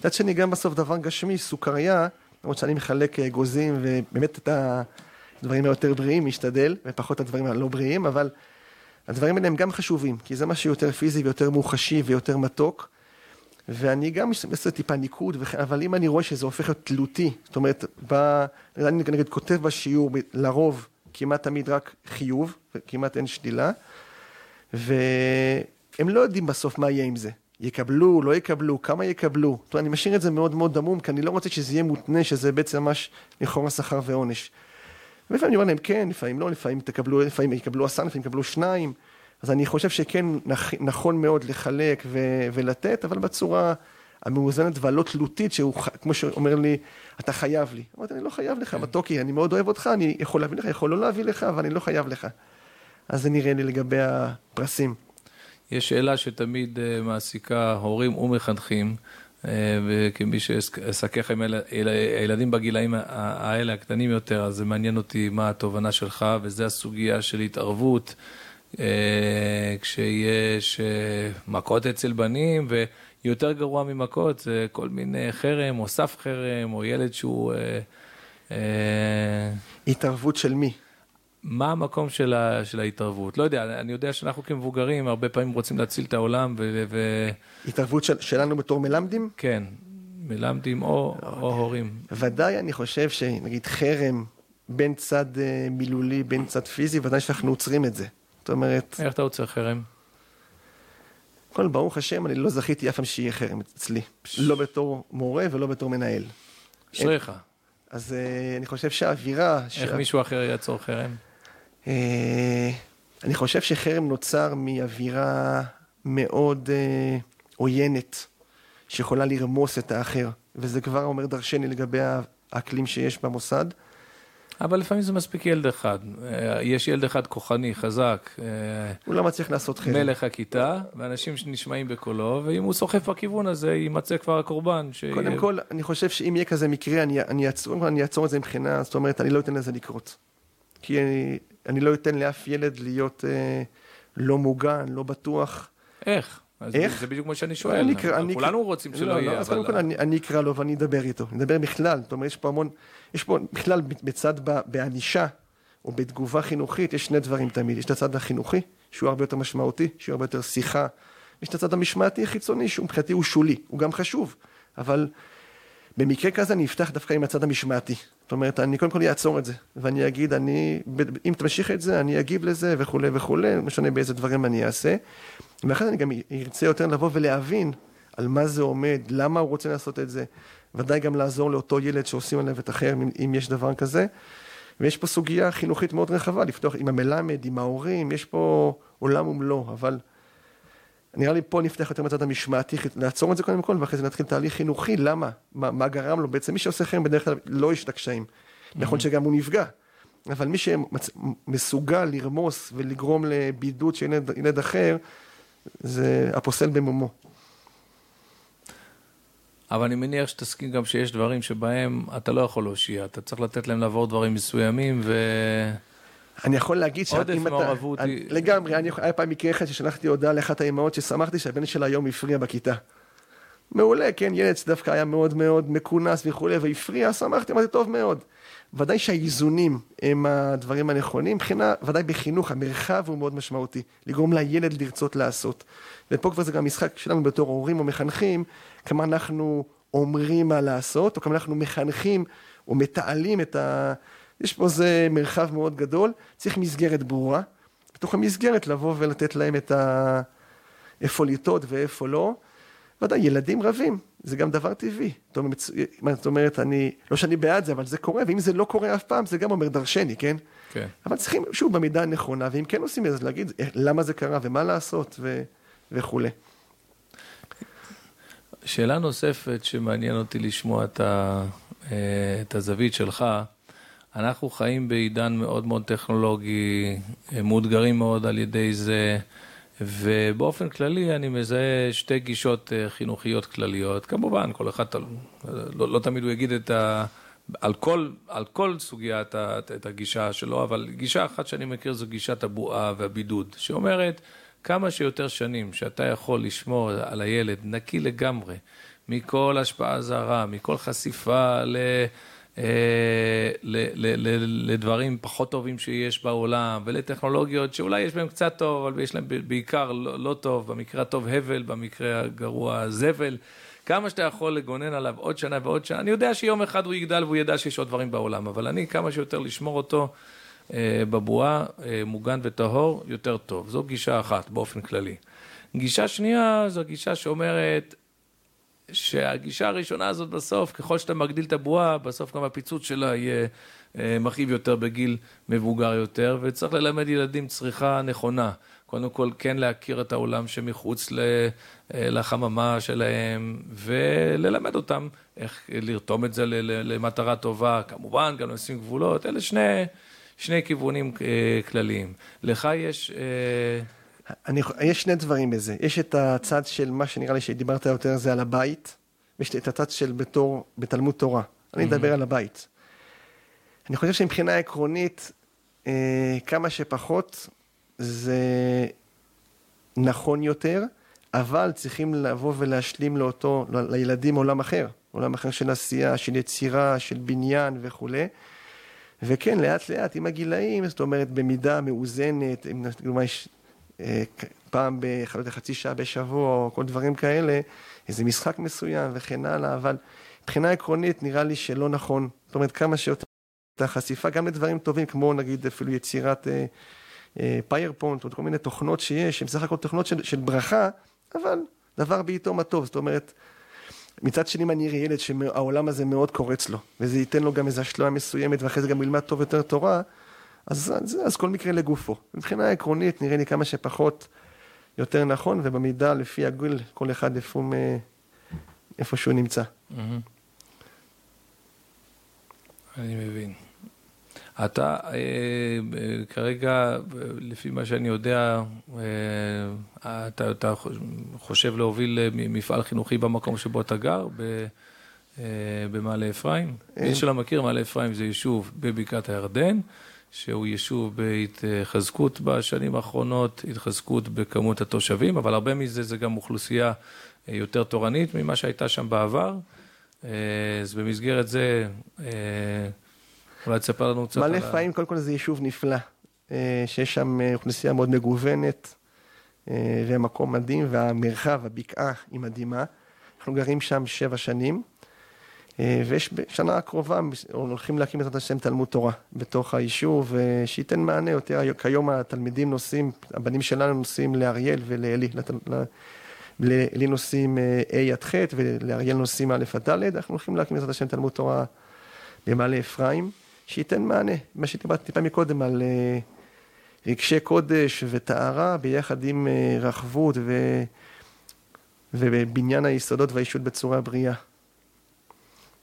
מצד שני, גם בסוף דבר גשמי, סוכריה, למרות שאני מחלק אגוזים ובאמת את הדברים היותר בריאים, משתדל, ופחות הדברים הלא בריאים, אבל הדברים האלה הם גם חשובים, כי זה משהו יותר פיזי ויותר מוחשי ויותר מתוק. ואני גם עושה טיפה ניקוד, אבל אם אני רואה שזה הופך להיות תלותי, זאת אומרת, ב... אני נגיד כותב בשיעור, לרוב כמעט תמיד רק חיוב, וכמעט אין שלילה, והם לא יודעים בסוף מה יהיה עם זה. יקבלו, לא יקבלו, כמה יקבלו. זאת אומרת, אני משאיר את זה מאוד מאוד דמום, כי אני לא רוצה שזה יהיה מותנה, שזה בעצם ממש לכאורה שכר ועונש. ולפעמים אני אומר להם כן, לפעמים לא, לפעמים תקבלו, לפעמים יקבלו עשרה, לפעמים יקבלו שניים. אז אני חושב שכן נכון מאוד לחלק ו- ולתת, אבל בצורה המאוזנת והלא תלותית, שהוא, כמו שאומר לי, אתה חייב לי. אמרתי, אני לא חייב לך, מתוקי, אני מאוד אוהב אותך, אני יכול להביא לך, יכול לא להביא לך, אבל אני לא חייב לך. אז זה נראה לי לגבי הפרסים. יש שאלה שתמיד אה, מעסיקה הורים ומחנכים, אה, וכמי שאסכך עם הילדים בגילאים האלה, הקטנים יותר, אז זה מעניין אותי מה התובנה שלך, וזה הסוגיה של התערבות, כשיש מכות אצל בנים, ויותר גרוע ממכות זה כל מיני חרם, או סף חרם, או ילד שהוא... התערבות של מי? מה המקום של, ה, של ההתערבות? לא יודע, אני יודע שאנחנו כמבוגרים הרבה פעמים רוצים להציל את העולם ו... ו... התערבות של, שלנו בתור מלמדים? כן, מלמדים או, או, או הורים. ודאי, אני חושב שנגיד חרם בין צד מילולי, בין צד פיזי, ודאי שאנחנו עוצרים את זה. זאת אומרת... איך אתה עוצר חרם? כל ברוך השם, אני לא זכיתי אף פעם שיהיה חרם אצלי. לא בתור מורה ולא בתור מנהל. אשריך. אז uh, אני חושב שהאווירה... איך שה... מישהו אחר יעצור חרם? אה, אני חושב שחרם נוצר מאווירה מאוד אה, עוינת, שיכולה לרמוס את האחר, וזה כבר אומר דרשני לגבי האקלים שיש במוסד. אבל לפעמים זה מספיק ילד אחד. אה, יש ילד אחד כוחני, חזק. הוא לא מצליח לעשות חרם. מלך הכיתה, ואנשים שנשמעים בקולו, ואם הוא סוחף בכיוון הזה, יימצא כבר הקורבן. ש... קודם כל, אני חושב שאם יהיה כזה מקרה, אני, אני, אעצור, אני אעצור את זה מבחינה, זאת אומרת, אני לא אתן לזה לקרות. כי אני, אני לא אתן לאף ילד להיות אה, לא מוגן, לא בטוח. איך? איך? זה בדיוק מה שאני שואל. אני אני כולנו רוצים שלא לא, יהיה. לא, אז קודם כל אני, אני אקרא לו ואני אדבר איתו. אני אדבר בכלל. זאת אומרת, יש פה המון, יש פה בכלל בצד בענישה, או בתגובה חינוכית, יש שני דברים תמיד. יש את הצד החינוכי, שהוא הרבה יותר משמעותי, שהוא הרבה יותר שיחה. יש את הצד המשמעתי החיצוני, שהוא מבחינתי הוא שולי, הוא גם חשוב. אבל במקרה כזה אני אפתח דווקא עם הצד המשמעתי. זאת אומרת, אני קודם כל אעצור את זה, ואני אגיד, אני, אם תמשיך את זה, אני אגיב לזה וכולי וכולי, לא משנה באיזה דברים אני אעשה. ואחרי זה אני גם ארצה יותר לבוא ולהבין על מה זה עומד, למה הוא רוצה לעשות את זה. ודאי גם לעזור לאותו ילד שעושים עליו את אחר, אם יש דבר כזה. ויש פה סוגיה חינוכית מאוד רחבה, לפתוח עם המלמד, עם ההורים, יש פה עולם ומלואו, אבל נראה לי פה נפתח יותר מצד המשמעתי, לעצור את זה קודם כל, ואחרי זה נתחיל תהליך חינוכי, למה? מה, מה גרם לו? בעצם מי שעושה חרם בדרך כלל לא יש את הקשיים. נכון שגם הוא נפגע, אבל מי שמסוגל לרמוס ולגרום לבידוד של ילד, ילד אחר, זה הפוסל במומו. אבל אני מניח שתסכים גם שיש דברים שבהם אתה לא יכול להושיע, אתה צריך לתת להם לעבור דברים מסוימים ו... אני יכול להגיד שאם אתה... עודף היא... לגמרי, אני, היה פעם מקרה אחד ששלחתי הודעה לאחת האמהות ששמחתי שהבן שלה היום הפריע בכיתה. מעולה, כן, ילד שדווקא היה מאוד מאוד מכונס וכולי, והפריע, שמחתי, אמרתי, טוב מאוד. ודאי שהאיזונים הם הדברים הנכונים, מבחינה, ודאי בחינוך, המרחב הוא מאוד משמעותי, לגרום לילד לרצות לעשות. ופה כבר זה גם משחק שלנו בתור הורים או מחנכים, כמה אנחנו אומרים מה לעשות, או כמה אנחנו מחנכים או מתעלים את ה... יש פה איזה מרחב מאוד גדול, צריך מסגרת ברורה. בתוך המסגרת לבוא ולתת להם את ה... איפה לטעות ואיפה לא. ודאי, ילדים רבים, זה גם דבר טבעי. זאת אומרת, אני, לא שאני בעד זה, אבל זה קורה, ואם זה לא קורה אף פעם, זה גם אומר דרשני, כן? כן. אבל צריכים, שוב, במידה הנכונה, ואם כן עושים את זה, להגיד אה, למה זה קרה ומה לעשות ו... וכולי. שאלה נוספת שמעניין אותי לשמוע את, ה... את הזווית שלך. אנחנו חיים בעידן מאוד מאוד טכנולוגי, מאותגרים מאוד על ידי זה, ובאופן כללי אני מזהה שתי גישות חינוכיות כלליות. כמובן, כל אחד, לא, לא תמיד הוא יגיד את ה... על כל, על כל סוגיה את, את הגישה שלו, אבל גישה אחת שאני מכיר זו גישת הבועה והבידוד, שאומרת כמה שיותר שנים שאתה יכול לשמור על הילד נקי לגמרי מכל השפעה זרה, מכל חשיפה ל... אה, לדברים פחות טובים שיש בעולם ולטכנולוגיות שאולי יש בהם קצת טוב, אבל יש להם בעיקר לא, לא טוב, במקרה הטוב הבל, במקרה הגרוע זבל. כמה שאתה יכול לגונן עליו עוד שנה ועוד שנה, אני יודע שיום אחד הוא יגדל והוא ידע שיש עוד דברים בעולם, אבל אני כמה שיותר לשמור אותו בבועה, אה, מוגן וטהור, יותר טוב. זו גישה אחת באופן כללי. גישה שנייה זו גישה שאומרת שהגישה הראשונה הזאת בסוף, ככל שאתה מגדיל את הבועה, בסוף גם הפיצוץ שלה יהיה אה, מכאיב יותר בגיל מבוגר יותר, וצריך ללמד ילדים צריכה נכונה. קודם כל כן להכיר את העולם שמחוץ אה, לחממה שלהם, וללמד אותם איך לרתום את זה למטרה טובה, כמובן גם לשים גבולות, אלה שני, שני כיוונים אה, כלליים. לך יש... אה, אני, יש שני דברים בזה, יש את הצד של מה שנראה לי שדיברת יותר זה על הבית, ויש את הצד של בתור, בתלמוד תורה, אני אדבר על הבית. אני חושב שמבחינה עקרונית, כמה שפחות זה נכון יותר, אבל צריכים לבוא ולהשלים לאותו, לילדים עולם אחר, עולם אחר של עשייה, של יצירה, של בניין וכולי. וכן, לאט לאט עם הגילאים, זאת אומרת, במידה מאוזנת, אם לדוגמה יש אה, פעם בחצי שעה בשבוע או כל דברים כאלה, איזה משחק מסוים וכן הלאה, אבל מבחינה עקרונית נראה לי שלא נכון. זאת אומרת, כמה שיותר את החשיפה גם לדברים טובים, כמו נגיד אפילו יצירת... אה, פיירפונט, עוד כל מיני תוכנות שיש, שהן בסך הכל תוכנות של, של ברכה, אבל דבר בעיתו מה טוב, זאת אומרת, מצד שני אם אני אראה ילד שהעולם הזה מאוד קורץ לו, וזה ייתן לו גם איזו השלמה מסוימת, ואחרי זה גם ילמד טוב יותר תורה, אז, אז, אז כל מקרה לגופו. מבחינה עקרונית נראה לי כמה שפחות יותר נכון, ובמידה לפי הגיל, כל אחד איפה, איפה שהוא נמצא. אני מבין. אתה אה, אה, כרגע, לפי מה שאני יודע, אה, אתה, אתה חושב להוביל מפעל חינוכי במקום שבו אתה גר, ב, במעלה אפרים? מי שלא מכיר, מעלה אפרים זה יישוב בבקעת הירדן, שהוא יישוב בהתחזקות בשנים האחרונות, התחזקות בכמות התושבים, אבל הרבה מזה זה גם אוכלוסייה יותר תורנית ממה שהייתה שם בעבר. אז במסגרת זה... אולי תספר לנו קצת על. מעלה אפרים, קודם כל זה יישוב נפלא, אה, שיש שם אה, אוכלוסייה מאוד מגוונת, אה, ומקום מדהים, והמרחב, הבקעה היא מדהימה. אנחנו גרים שם שבע שנים, ויש בשנה הקרובה, הולכים להקים בעזרת השם תלמוד תורה בתוך היישוב, שייתן מענה יותר, כיום התלמידים נוסעים, הבנים שלנו נוסעים לאריאל ולעלי, לעלי נוסעים A עד ח' ולאריאל נוסעים א' עד ד', אנחנו הולכים להקים בעזרת השם תלמוד תורה במעלה אפרים. שייתן מענה, מה שדיברתי טיפה מקודם על אה, רגשי קודש וטהרה ביחד עם אה, רחבות ו... ובניין היסודות והאישות בצורה בריאה.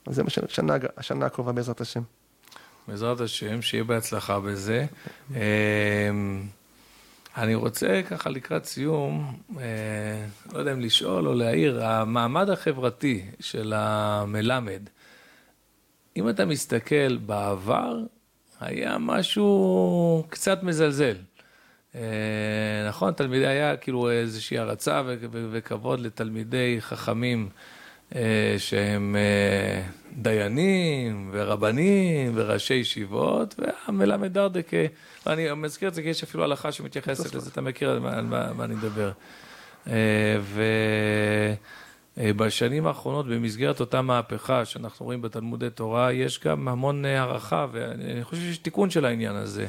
אז זה מה שהשנה, השנה הקרובה בעזרת השם. בעזרת השם, שיהיה בהצלחה בזה. אמ, אני רוצה ככה לקראת סיום, אה, לא יודע אם לשאול או להעיר, המעמד החברתי של המלמד, אם אתה מסתכל בעבר, היה משהו קצת מזלזל. אה, נכון, תלמידי היה כאילו איזושהי הערצה וכבוד לתלמידי חכמים אה, שהם אה, דיינים ורבנים וראשי ישיבות, והמלמד דרדק, אני מזכיר את זה כי יש אפילו הלכה שמתייחסת לזה, אתה מכיר על מה, מה אני מדבר. אה, בשנים האחרונות, במסגרת אותה מהפכה שאנחנו רואים בתלמודי תורה, יש גם המון אה, הערכה, ואני חושב שיש תיקון של העניין הזה.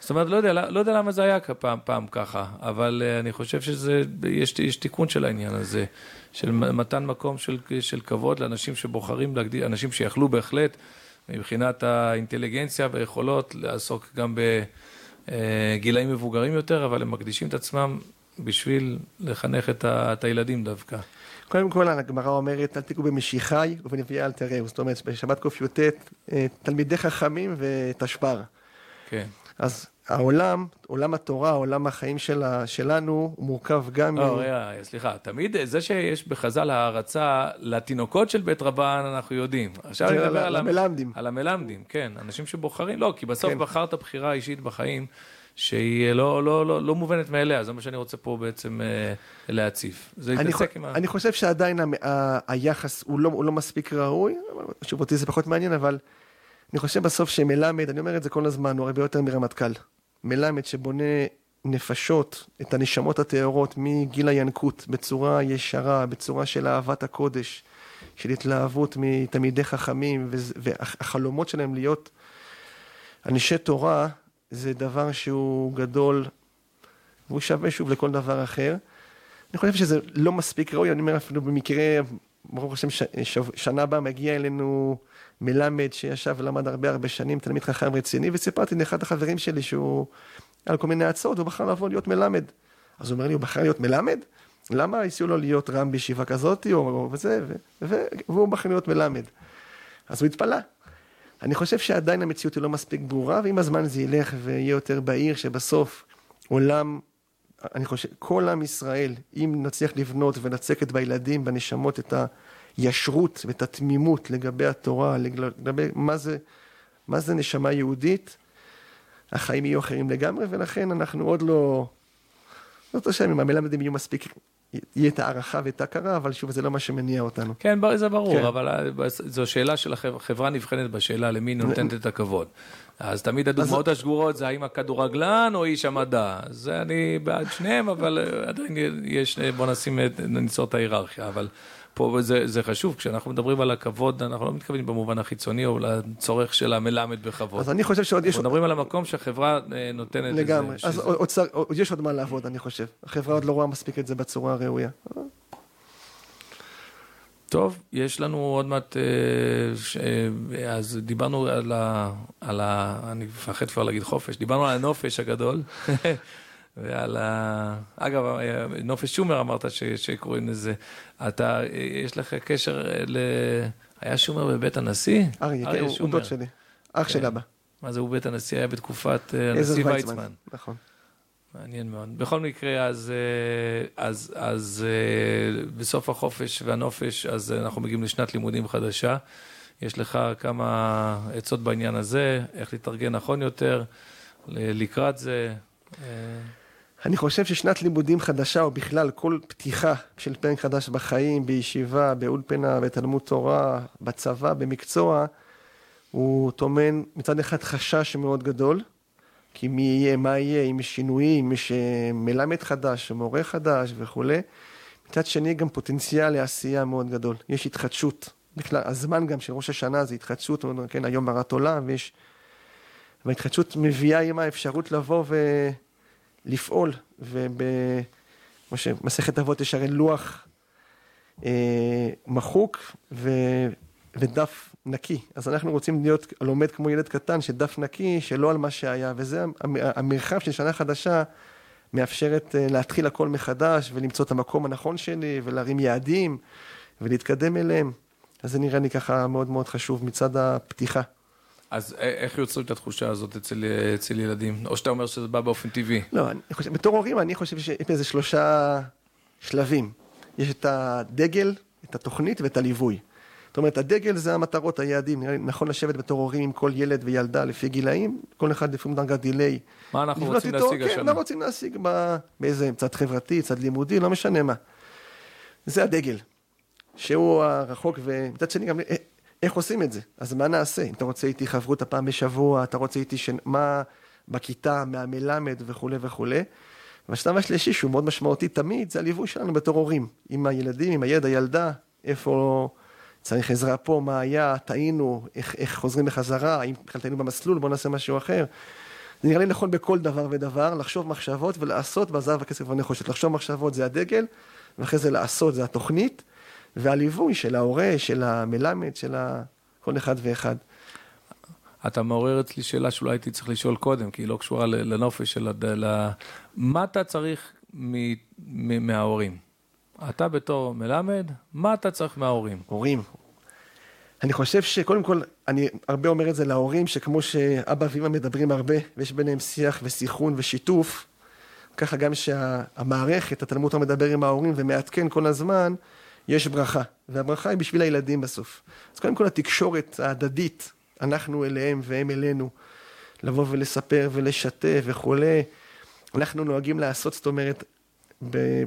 זאת אומרת, לא יודע, לא יודע למה זה היה פעם, פעם ככה, אבל uh, אני חושב שיש תיקון של העניין הזה, של מתן מקום של, של כבוד לאנשים שבוחרים להגדיל, אנשים שיכלו בהחלט, מבחינת האינטליגנציה והיכולות, לעסוק גם בגילאים מבוגרים יותר, אבל הם מקדישים את עצמם בשביל לחנך את, ה, את הילדים דווקא. קודם כל, הגמרא אומרת, אל תיגעו במשיחי ובנביאי אל תראו. זאת אומרת, בשבת קי"ט, אה, תלמידי חכמים ותשבר. כן. אז העולם, עולם התורה, עולם החיים שלה, שלנו, הוא מורכב גם... לא, רגע, סליחה, תמיד זה שיש בחז"ל הערצה לתינוקות של בית רבן, אנחנו יודעים. עכשיו אני מדבר על המלמדים. על המלמדים, כן, אנשים שבוחרים, לא, כי בסוף כן. בחרת בחירה אישית בחיים. שהיא לא, לא, לא, לא מובנת מאליה, זה מה שאני רוצה פה בעצם אה, להציף. זה להתעסק עם ה... אני חושב שעדיין ה, ה, היחס הוא לא, הוא לא מספיק ראוי, שוב אותי זה פחות מעניין, אבל אני חושב בסוף שמלמד, אני אומר את זה כל הזמן, הוא הרבה יותר מרמטכ"ל. מלמד שבונה נפשות, את הנשמות הטהורות מגיל הינקות, בצורה ישרה, בצורה של אהבת הקודש, של התלהבות מתלמידי חכמים, והחלומות שלהם להיות אנשי תורה, זה דבר שהוא גדול, והוא שווה שוב לכל דבר אחר. אני חושב שזה לא מספיק ראוי, אני אומר אפילו במקרה, ברוך השם, שנה הבאה מגיע אלינו מלמד שישב ולמד הרבה הרבה שנים, תלמיד חכם רציני, וסיפרתי לאחד החברים שלי שהוא על כל מיני הצעות, הוא בחר לבוא להיות מלמד. אז הוא אומר לי, הוא בחר להיות מלמד? למה הציעו לו להיות רם בישיבה כזאת, או, או וזה, ו, והוא בחר להיות מלמד. אז הוא התפלא. אני חושב שעדיין המציאות היא לא מספיק ברורה, ועם הזמן זה ילך ויהיה יותר בהיר, שבסוף עולם, אני חושב, כל עם ישראל, אם נצליח לבנות ונצקת בילדים, בנשמות, את הישרות ואת התמימות לגבי התורה, לגבי מה זה, מה זה נשמה יהודית, החיים יהיו אחרים לגמרי, ולכן אנחנו עוד לא, זאת השם, אם המלמדים יהיו מספיק יהיה את הערכה ואת ההכרה, אבל שוב, זה לא מה שמניע אותנו. כן, זה ברור, כן. אבל אה, זו שאלה של החברה נבחנת בשאלה למי נותנת את הכבוד. אז תמיד הדוגמאות אז... השגורות זה האם הכדורגלן או איש המדע. זה אני בעד שניהם, אבל אה, עדיין יש, בוא נשים, ניצור את ההיררכיה. אבל פה זה, זה חשוב, כשאנחנו מדברים על הכבוד, אנחנו לא מתכוונים במובן החיצוני או לצורך של המלמד בכבוד. אז אני חושב שעוד יש... אנחנו מדברים על המקום שהחברה אה, נותנת לגמרי. אז שזה... עוד, עוד, עוד, יש עוד מה לעבוד, אני חושב. החברה עוד לא רואה מספיק את זה בצורה הראויה. טוב, יש לנו עוד מעט, אה. אה, אז דיברנו על ה... על ה... אני מפחד כבר להגיד חופש, דיברנו על הנופש הגדול. <laughs> ועל ה... אגב, נופש שומר אמרת ש... שקוראים לזה. אתה, יש לך קשר ל... היה שומר בבית הנשיא? אריה, כן, הוא דוד שלי, אח של כן. אבא. מה זה, הוא בית הנשיא היה בתקופת אה, הנשיא ויצמן. נכון. מעניין מאוד. בכל מקרה, אז, אה, אז, אז אה, בסוף החופש והנופש, אז אנחנו מגיעים לשנת לימודים חדשה. יש לך כמה עצות בעניין הזה, איך להתארגן נכון יותר לקראת זה. אני חושב ששנת לימודים חדשה, או בכלל כל פתיחה של פרק חדש בחיים, בישיבה, באולפנה, בתלמוד תורה, בצבא, במקצוע, הוא טומן מצד אחד חשש מאוד גדול, כי מי יהיה, מה יהיה, אם יש שינויים, אם יש אה, מלמד חדש, מורה חדש וכולי. מצד שני גם פוטנציאל לעשייה מאוד גדול. יש התחדשות. בכלל, הזמן גם של ראש השנה זה התחדשות, כן, היום הרת עולם, ויש... וההתחדשות מביאה עימה אפשרות לבוא ו... לפעול, וכמו שמסכת אבות יש הרי לוח אה, מחוק ו, ודף נקי. אז אנחנו רוצים להיות לומד כמו ילד קטן, שדף נקי, שלא על מה שהיה, וזה המרחב של שנה חדשה. מאפשרת אה, להתחיל הכל מחדש ולמצוא את המקום הנכון שלי ולהרים יעדים ולהתקדם אליהם. אז זה נראה לי ככה מאוד מאוד חשוב מצד הפתיחה. אז איך יוצרים את התחושה הזאת אצל, אצל ילדים? או שאתה אומר שזה בא באופן טבעי? לא, אני חושב, בתור הורים אני חושב שיש איזה שלושה שלבים. יש את הדגל, את התוכנית ואת הליווי. זאת אומרת, הדגל זה המטרות, היעדים. נכון לשבת בתור הורים עם כל ילד וילדה לפי גילאים, כל אחד לפי דרגת דיליי. מה אנחנו רוצים איתו, להשיג כן, השנה? כן, מה רוצים להשיג באיזה צד חברתי, צד לימודי, לא משנה מה. זה הדגל, שהוא הרחוק, ומצד שני גם איך עושים את זה? אז מה נעשה? אם אתה רוצה איתי חברות הפעם בשבוע, אתה רוצה איתי ש... מה בכיתה, מהמלמד וכולי וכולי. והשלב השלישי, שהוא מאוד משמעותי תמיד, זה הליווי שלנו בתור הורים. עם הילדים, עם הילד, הילדה, איפה צריך עזרה פה, מה היה, טעינו, איך, איך חוזרים בחזרה, האם בכלל טעינו במסלול, בואו נעשה משהו אחר. זה נראה לי נכון בכל דבר ודבר, לחשוב מחשבות ולעשות בזהב הכסף והנחושת. לחשוב מחשבות זה הדגל, ואחרי זה לעשות זה התוכנית. והליווי של ההורה, של המלמד, של כל אחד ואחד. אתה מעורר אצלי שאלה שאולי הייתי צריך לשאול קודם, כי היא לא קשורה לנופש, אלא ל... מה אתה צריך מההורים. אתה בתור מלמד, מה אתה צריך מההורים? הורים. אני חושב שקודם כל, אני הרבה אומר את זה להורים, שכמו שאבא ואמא מדברים הרבה, ויש ביניהם שיח וסיכון ושיתוף, ככה גם שהמערכת, התלמוד מדבר עם ההורים ומעדכן כל הזמן, יש ברכה, והברכה היא בשביל הילדים בסוף. אז קודם כל התקשורת ההדדית, אנחנו אליהם והם אלינו, לבוא ולספר ולשתף וכולי, אנחנו נוהגים לעשות, זאת אומרת,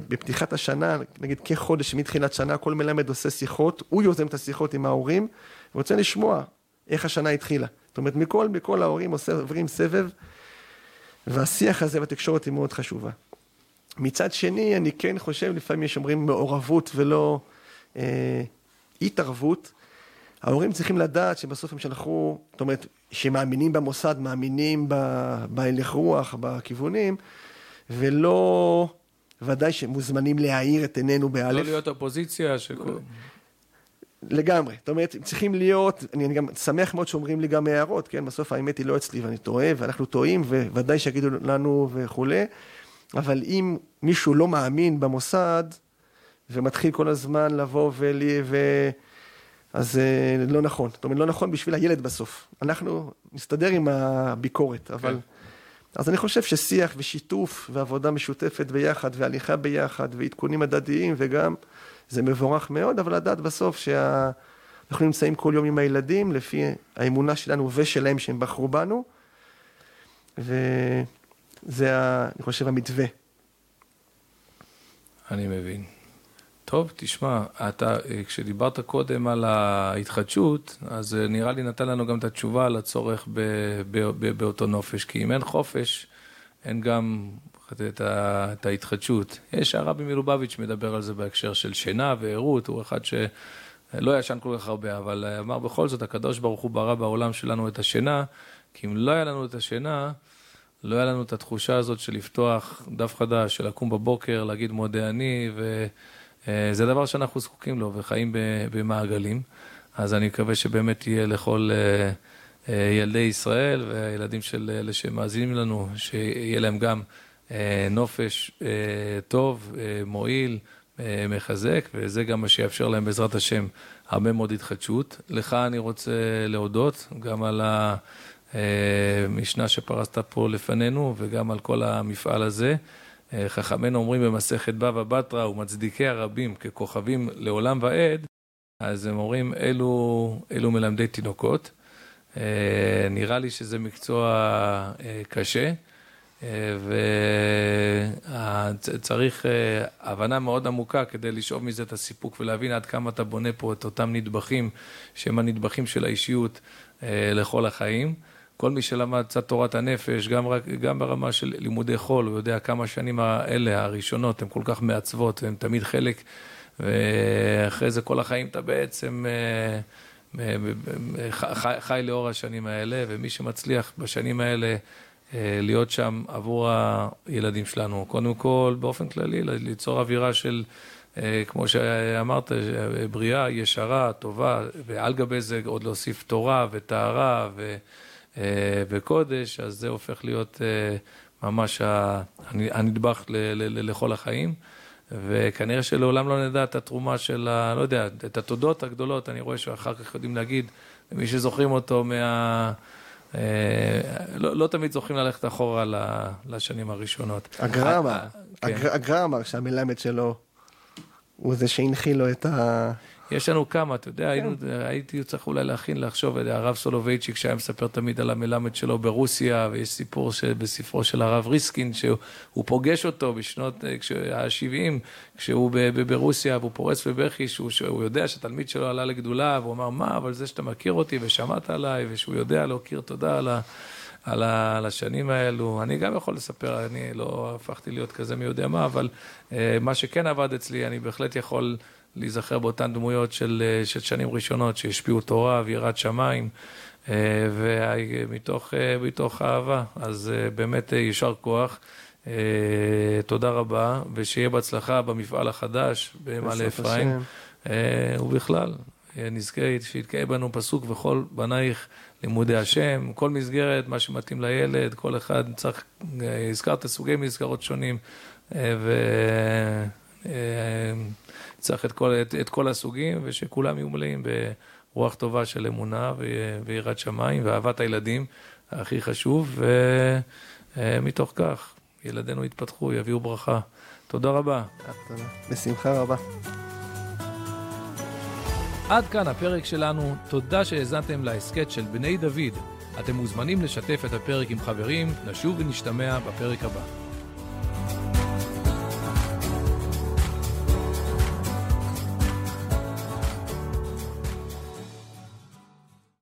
בפתיחת השנה, נגיד כחודש מתחילת שנה, כל מלמד עושה שיחות, הוא יוזם את השיחות עם ההורים, ורוצה לשמוע איך השנה התחילה. זאת אומרת, מכל, מכל ההורים עוברים סבב, והשיח הזה בתקשורת היא מאוד חשובה. מצד שני, אני כן חושב, לפעמים יש אומרים מעורבות ולא אה, התערבות. ההורים צריכים לדעת שבסוף הם שלחו, זאת אומרת, שמאמינים במוסד, מאמינים בהלך רוח, בכיוונים, ולא, ודאי שמוזמנים להאיר את עינינו באלף. לא להיות אופוזיציה. ש... לגמרי, זאת אומרת, צריכים להיות, אני גם שמח מאוד שאומרים לי גם הערות, כן, בסוף האמת היא לא אצלי ואני טועה, ואנחנו טועים, וודאי שיגידו לנו וכולי, אבל אם מישהו לא מאמין במוסד, ומתחיל כל הזמן לבוא ולי, ו... אז זה לא נכון. זאת אומרת, לא נכון בשביל הילד בסוף. אנחנו נסתדר עם הביקורת, אבל... כן. אז אני חושב ששיח ושיתוף ועבודה משותפת ביחד, והליכה ביחד, ועדכונים הדדיים, וגם, זה מבורך מאוד, אבל לדעת בסוף שאנחנו נמצאים כל יום עם הילדים, לפי האמונה שלנו ושלהם שהם בחרו בנו, וזה, אני חושב, המתווה. אני מבין. טוב, תשמע, אתה, כשדיברת קודם על ההתחדשות, אז נראה לי נתן לנו גם את התשובה על הצורך ב, ב, ב, באותו נופש, כי אם אין חופש, אין גם את, ה, את ההתחדשות. יש הרבי מלובביץ' מדבר על זה בהקשר של שינה וערות, הוא אחד שלא ישן כל כך הרבה, אבל אמר בכל זאת, הקדוש ברוך הוא ברא בעולם שלנו את השינה, כי אם לא היה לנו את השינה, לא היה לנו את התחושה הזאת של לפתוח דף חדש, של לקום בבוקר, להגיד מודה אני, וזה דבר שאנחנו זקוקים לו וחיים במעגלים. אז אני מקווה שבאמת יהיה לכל אה, אה, ילדי ישראל והילדים של אלה שמאזינים לנו, שיהיה להם גם אה, נופש טוב, מועיל, מחזק, וזה גם מה שיאפשר להם בעזרת השם הרבה מאוד התחדשות. לך אני רוצה להודות גם על ה... אה, משנה שפרסת פה לפנינו, וגם על כל המפעל הזה. אה, חכמינו אומרים במסכת בבא בתרא ומצדיקי הרבים ככוכבים לעולם ועד, אז הם אומרים אלו, אלו מלמדי תינוקות. אה, נראה לי שזה מקצוע קשה, וצריך הבנה מאוד עמוקה כדי לשאוב מזה את הסיפוק ולהבין עד כמה אתה בונה פה את אותם נדבכים שהם הנדבכים של האישיות לכל החיים. כל מי שלמד קצת תורת הנפש, גם, רק, גם ברמה של לימודי חול, הוא יודע כמה שנים האלה, הראשונות, הן כל כך מעצבות, הן תמיד חלק, ואחרי זה כל החיים אתה בעצם אה, אה, אה, חי, חי לאור השנים האלה, ומי שמצליח בשנים האלה להיות שם עבור הילדים שלנו, קודם כל, באופן כללי, ליצור אווירה של... כמו שאמרת, בריאה, ישרה, טובה, ועל גבי זה עוד להוסיף תורה וטהרה ו... וקודש, אז זה הופך להיות אה, ממש הנדבך לכל החיים. וכנראה שלעולם לא נדע את התרומה של ה... לא יודע, את התודות הגדולות, אני רואה שאחר כך יודעים להגיד, מי שזוכרים אותו מה... אה, לא, לא תמיד זוכרים ללכת אחורה לשנים הראשונות. הגר"א אמר, כן. הגר"א אמר שהמלמד שלו הוא זה שהנחיל לו את ה... יש לנו כמה, אתה יודע, היינו, כן. הייתי צריך אולי להכין, לחשוב, הרב סולובייצ'יק שהיה מספר תמיד על המלמד שלו ברוסיה, ויש סיפור בספרו של הרב ריסקין, שהוא פוגש אותו בשנות ה-70, כשהוא ברוסיה, והוא פורץ בבכי, שהוא, שהוא יודע שהתלמיד שלו עלה לגדולה, והוא אמר, מה, אבל זה שאתה מכיר אותי ושמעת עליי, ושהוא יודע להכיר תודה על ה... על, על השנים האלו. אני גם יכול לספר, אני לא הפכתי להיות כזה מי יודע מה, אבל uh, מה שכן עבד אצלי, אני בהחלט יכול להיזכר באותן דמויות של, אה, של שנים ראשונות שהשפיעו תורה ויראת שמיים, אה, ומתוך אה, אהבה. אז באמת יישר כוח. תודה רבה, ושיהיה בהצלחה במפעל החדש במעלה אפרים. ובכלל, נזכה שיתקיים בנו פסוק וכל בנייך לימודי השם, כל מסגרת, מה שמתאים לילד, כל אחד צריך, הזכרת סוגי מסגרות שונים, וצריך את כל, את, את כל הסוגים, ושכולם יהיו מלאים ברוח טובה של אמונה ויראת שמיים ואהבת הילדים, הכי חשוב, ומתוך כך ילדינו יתפתחו, יביאו ברכה. תודה רבה. בשמחה רבה. עד כאן הפרק שלנו, תודה שהאזנתם להסכת של בני דוד. אתם מוזמנים לשתף את הפרק עם חברים, נשוב ונשתמע בפרק הבא.